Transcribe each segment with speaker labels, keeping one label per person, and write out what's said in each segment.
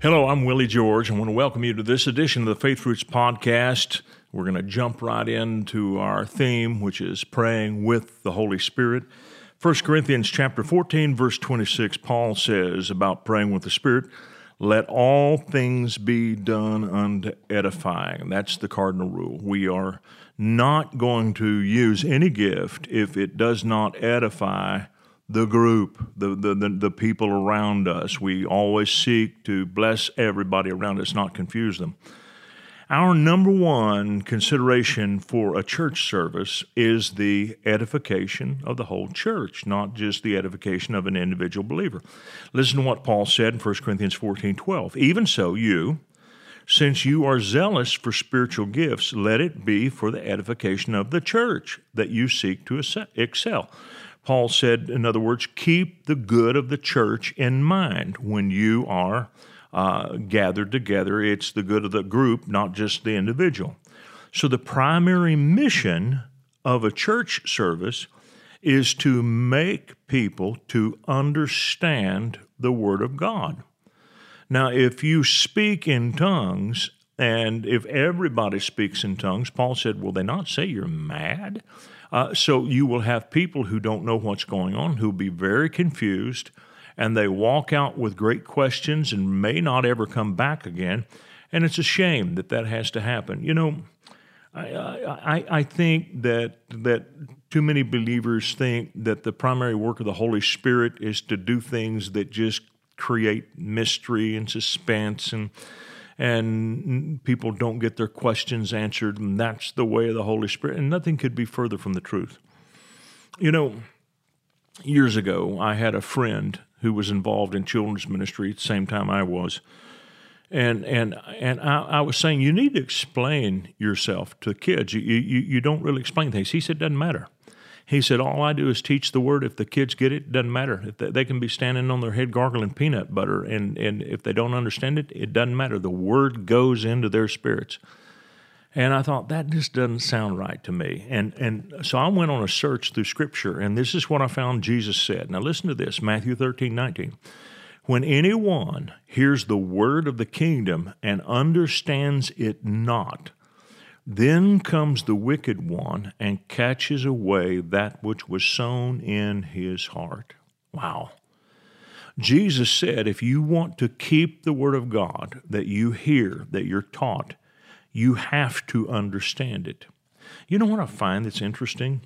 Speaker 1: Hello, I'm Willie George. and I want to welcome you to this edition of the Faith Roots podcast. We're going to jump right into our theme, which is praying with the Holy Spirit. 1 Corinthians chapter 14 verse 26 Paul says about praying with the Spirit, let all things be done unto edifying. That's the cardinal rule. We are not going to use any gift if it does not edify the group, the, the, the, the, people around us. We always seek to bless everybody around us, not confuse them. Our number one consideration for a church service is the edification of the whole church, not just the edification of an individual believer. Listen to what Paul said in 1 Corinthians 14 12. Even so, you, since you are zealous for spiritual gifts, let it be for the edification of the church that you seek to excel. Paul said, in other words, keep the good of the church in mind when you are uh, gathered together. It's the good of the group, not just the individual. So, the primary mission of a church service is to make people to understand the Word of God. Now, if you speak in tongues, and if everybody speaks in tongues, Paul said, Will they not say you're mad? Uh, so you will have people who don't know what's going on, who will be very confused, and they walk out with great questions and may not ever come back again. And it's a shame that that has to happen. You know, I, I, I think that that too many believers think that the primary work of the Holy Spirit is to do things that just create mystery and suspense and and people don't get their questions answered, and that's the way of the Holy Spirit. And nothing could be further from the truth. You know, years ago, I had a friend who was involved in children's ministry at the same time I was. And and and I, I was saying you need to explain yourself to kids. You, you you don't really explain things. He said, it doesn't matter. He said, All I do is teach the word. If the kids get it, it doesn't matter. If they, they, can be standing on their head gargling peanut butter, and, and if they don't understand it, it doesn't matter. The word goes into their spirits. And I thought, that just doesn't sound right to me. And, and so I went on a search through Scripture, and this is what I found Jesus said. Now listen to this Matthew 13, 19. When anyone hears the word of the kingdom and understands it not, then comes the wicked one and catches away that which was sown in his heart. Wow. Jesus said, if you want to keep the Word of God that you hear, that you're taught, you have to understand it. You know what I find that's interesting?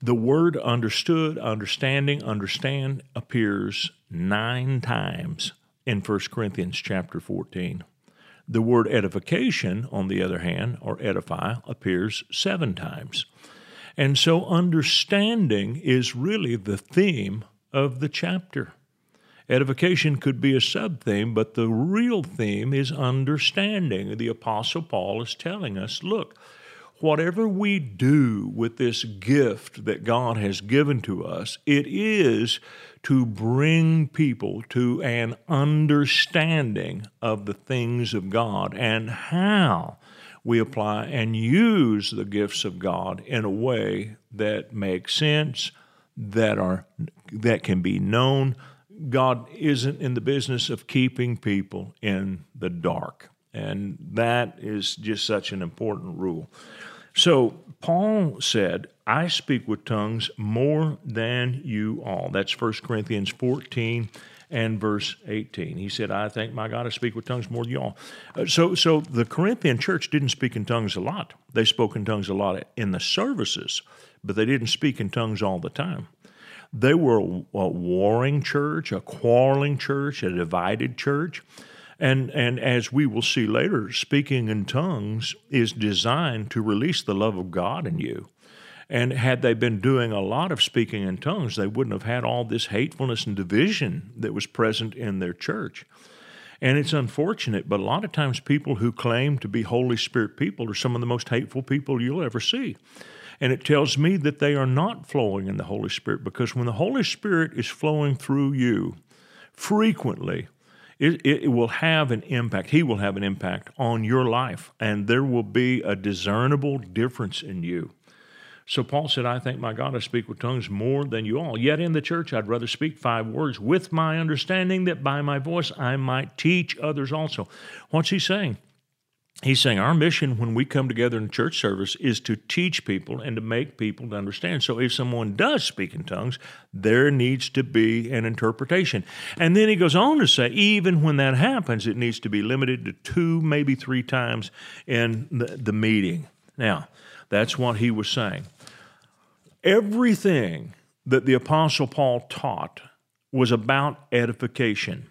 Speaker 1: The word understood, understanding, understand appears nine times in 1 Corinthians chapter 14. The word edification, on the other hand, or edify, appears seven times. And so understanding is really the theme of the chapter. Edification could be a sub theme, but the real theme is understanding. The Apostle Paul is telling us look, whatever we do with this gift that God has given to us, it is to bring people to an understanding of the things of God and how we apply and use the gifts of God in a way that makes sense, that are that can be known. God isn't in the business of keeping people in the dark. And that is just such an important rule. So Paul said, I speak with tongues more than you all. That's 1 Corinthians 14 and verse 18. He said, I thank my God I speak with tongues more than you all. Uh, so, so the Corinthian church didn't speak in tongues a lot. They spoke in tongues a lot in the services, but they didn't speak in tongues all the time. They were a warring church, a quarreling church, a divided church. And, and as we will see later, speaking in tongues is designed to release the love of God in you. And had they been doing a lot of speaking in tongues, they wouldn't have had all this hatefulness and division that was present in their church. And it's unfortunate, but a lot of times people who claim to be Holy Spirit people are some of the most hateful people you'll ever see. And it tells me that they are not flowing in the Holy Spirit because when the Holy Spirit is flowing through you frequently, it, it, will have an impact. He will have an impact on your life, and there will be a discernible difference in you. So Paul said, I thank my God I speak with tongues more than you all. Yet in the church I'd rather speak five words with my understanding that by my voice I might teach others also. What's he saying? He's saying our mission when we come together in church service is to teach people and to make people to understand. So if someone does speak in tongues, there needs to be an interpretation. And then he goes on to say, even when that happens, it needs to be limited to two, maybe three times in the, the meeting. Now, that's what he was saying. Everything that the Apostle Paul taught was about edification.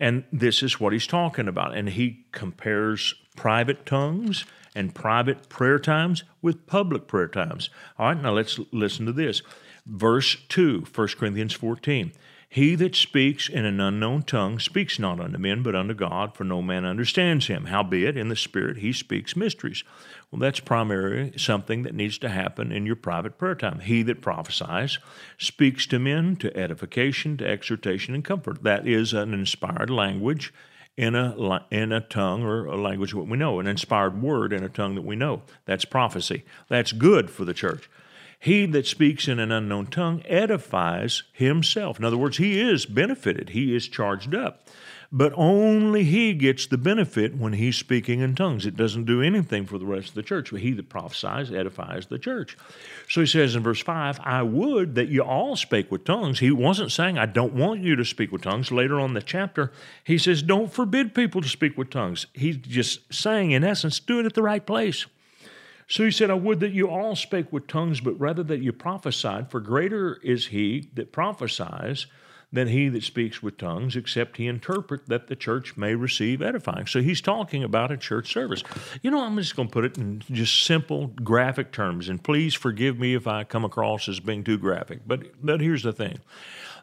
Speaker 1: And this is what he's talking about. And he compares private tongues and private prayer times with public prayer times. All right, now let's listen to this. Verse 2, 1 Corinthians 14. He that speaks in an unknown tongue speaks not unto men, but unto God, for no man understands him. Howbeit, in the Spirit he speaks mysteries. Well, that's primarily something that needs to happen in your private prayer time. He that prophesies speaks to men to edification, to exhortation, and comfort. That is an inspired language in a in a tongue or a language what we know, an inspired word in a tongue that we know. That's prophecy. That's good for the church. He that speaks in an unknown tongue edifies himself. In other words, he is benefited, he is charged up. But only he gets the benefit when he's speaking in tongues. It doesn't do anything for the rest of the church. But he that prophesies edifies the church. So he says in verse 5, I would that you all spake with tongues. He wasn't saying, I don't want you to speak with tongues. Later on the chapter, he says, Don't forbid people to speak with tongues. He's just saying, in essence, do it at the right place. So he said, I would that you all spake with tongues, but rather that you prophesied, for greater is he that prophesies than he that speaks with tongues, except he interpret that the church may receive edifying. So he's talking about a church service. You know, I'm just going to put it in just simple graphic terms, and please forgive me if I come across as being too graphic, but, but here's the thing.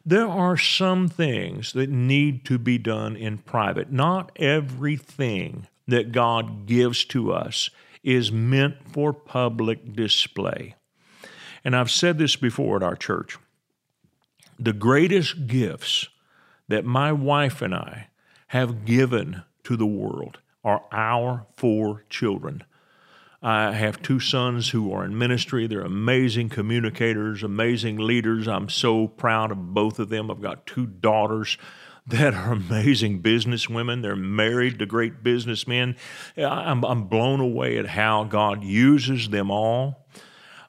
Speaker 1: There are some things that need to be done in private. Not everything that God gives to us is meant for public display. And I've said this before at our church. The greatest gifts that my wife and I have given to the world are our four children. I have two sons who are in ministry. They're amazing communicators, amazing leaders. I'm so proud of both of them. I've got two daughters that are amazing businesswomen. They're married to great businessmen. I'm, I'm blown away at how God uses them all.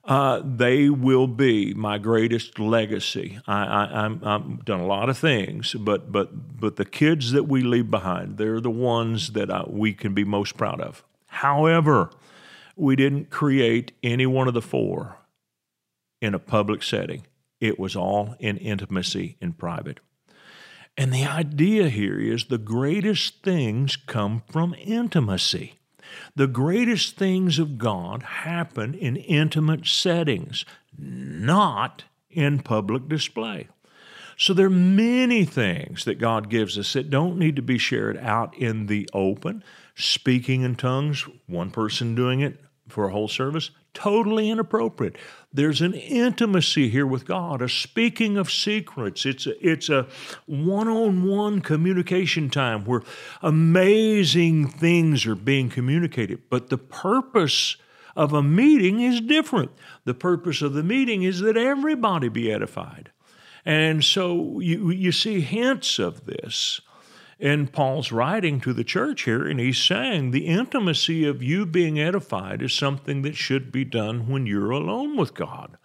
Speaker 1: Uh, they will be my greatest legacy. I, have done a lot of things, but but but the kids that we leave behind, they're the ones that I, we can be most proud of. However, we didn't create any one of the four in a public setting. It was all in intimacy in private. And the idea here is the greatest things come from intimacy. The greatest things of God happen in intimate settings, not in public display. So there are many things that God gives us that don't need to be shared out in the open. Speaking in tongues, one person doing it for a whole service, totally inappropriate. There's an intimacy here with God, a speaking of secrets. It's a, it's a one-on-one communication time where amazing things are being communicated. But the purpose of a meeting is different. The purpose of the meeting is that everybody be edified. And so you, you see hints of this in Paul's writing to the church here, and he's saying the intimacy of you being edified is something that should be done when you're alone with God.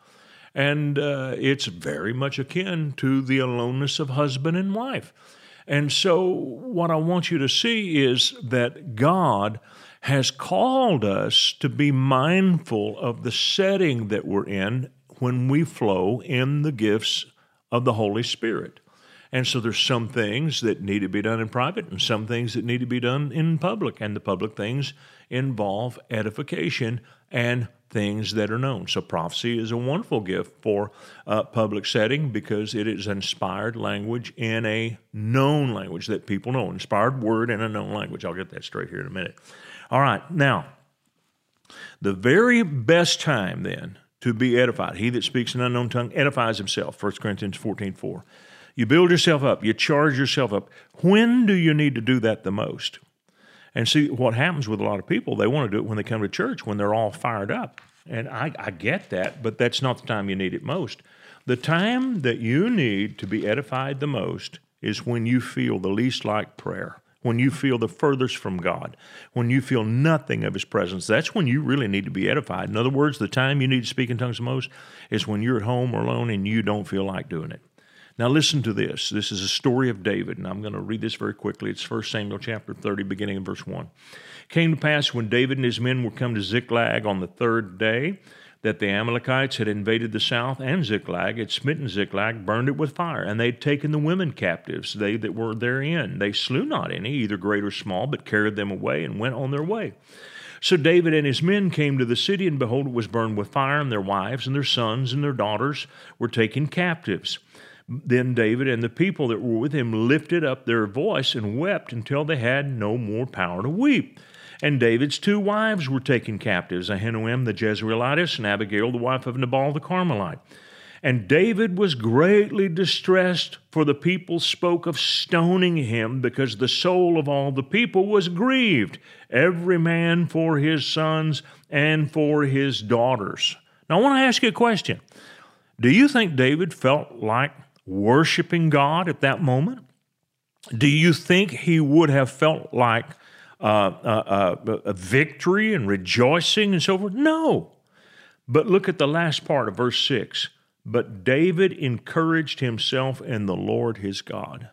Speaker 1: And uh, it's very much akin to the aloneness of husband and wife. And so, what I want you to see is that God has called us to be mindful of the setting that we're in when we flow in the gifts of the Holy Spirit. And so there's some things that need to be done in private and some things that need to be done in public. And the public things involve edification and things that are known. So prophecy is a wonderful gift for a public setting because it is inspired language in a known language that people know. Inspired word in a known language. I'll get that straight here in a minute. All right, now, the very best time then to be edified. He that speaks an unknown tongue edifies himself. 1 Corinthians 14 4. You build yourself up, you charge yourself up. When do you need to do that the most? And see, what happens with a lot of people, they want to do it when they come to church, when they're all fired up. And I, I get that, but that's not the time you need it most. The time that you need to be edified the most is when you feel the least like prayer, when you feel the furthest from God, when you feel nothing of His presence. That's when you really need to be edified. In other words, the time you need to speak in tongues the most is when you're at home or alone and you don't feel like doing it. Now, listen to this. This is a story of David, and I'm going to read this very quickly. It's 1 Samuel chapter 30, beginning in verse 1. It came to pass when David and his men were come to Ziklag on the third day that the Amalekites had invaded the south, and Ziklag had smitten Ziklag, burned it with fire, and they had taken the women captives, they that were therein. They slew not any, either great or small, but carried them away and went on their way. So David and his men came to the city, and behold, it was burned with fire, and their wives and their sons and their daughters were taken captives. Then David and the people that were with him lifted up their voice and wept until they had no more power to weep. And David's two wives were taken captives Ahinoam the Jezreelitess and Abigail the wife of Nabal the Carmelite. And David was greatly distressed, for the people spoke of stoning him, because the soul of all the people was grieved, every man for his sons and for his daughters. Now, I want to ask you a question. Do you think David felt like worshiping God at that moment? Do you think he would have felt like uh, uh, uh, a victory and rejoicing and so forth? No. But look at the last part of verse 6. But David encouraged himself in the Lord his God.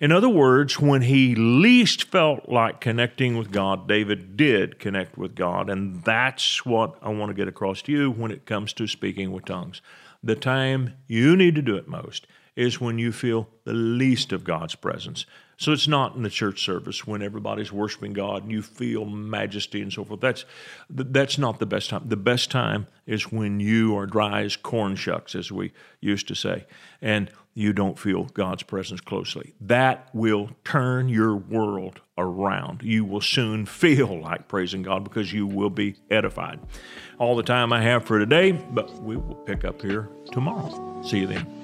Speaker 1: In other words, when he least felt like connecting with God, David did connect with God. And that's what I want to get across to you when it comes to speaking with tongues. The time you need to do it most is when you feel the least of God's presence. So it's not in the church service when everybody's worshiping God and you feel majesty and so forth. That's that's not the best time. The best time is when you are dry as corn shucks, as we used to say, and you don't feel God's presence closely. That will turn your world around. You will soon feel like praising God because you will be edified. All the time I have for today, but we will pick up here tomorrow. See you then.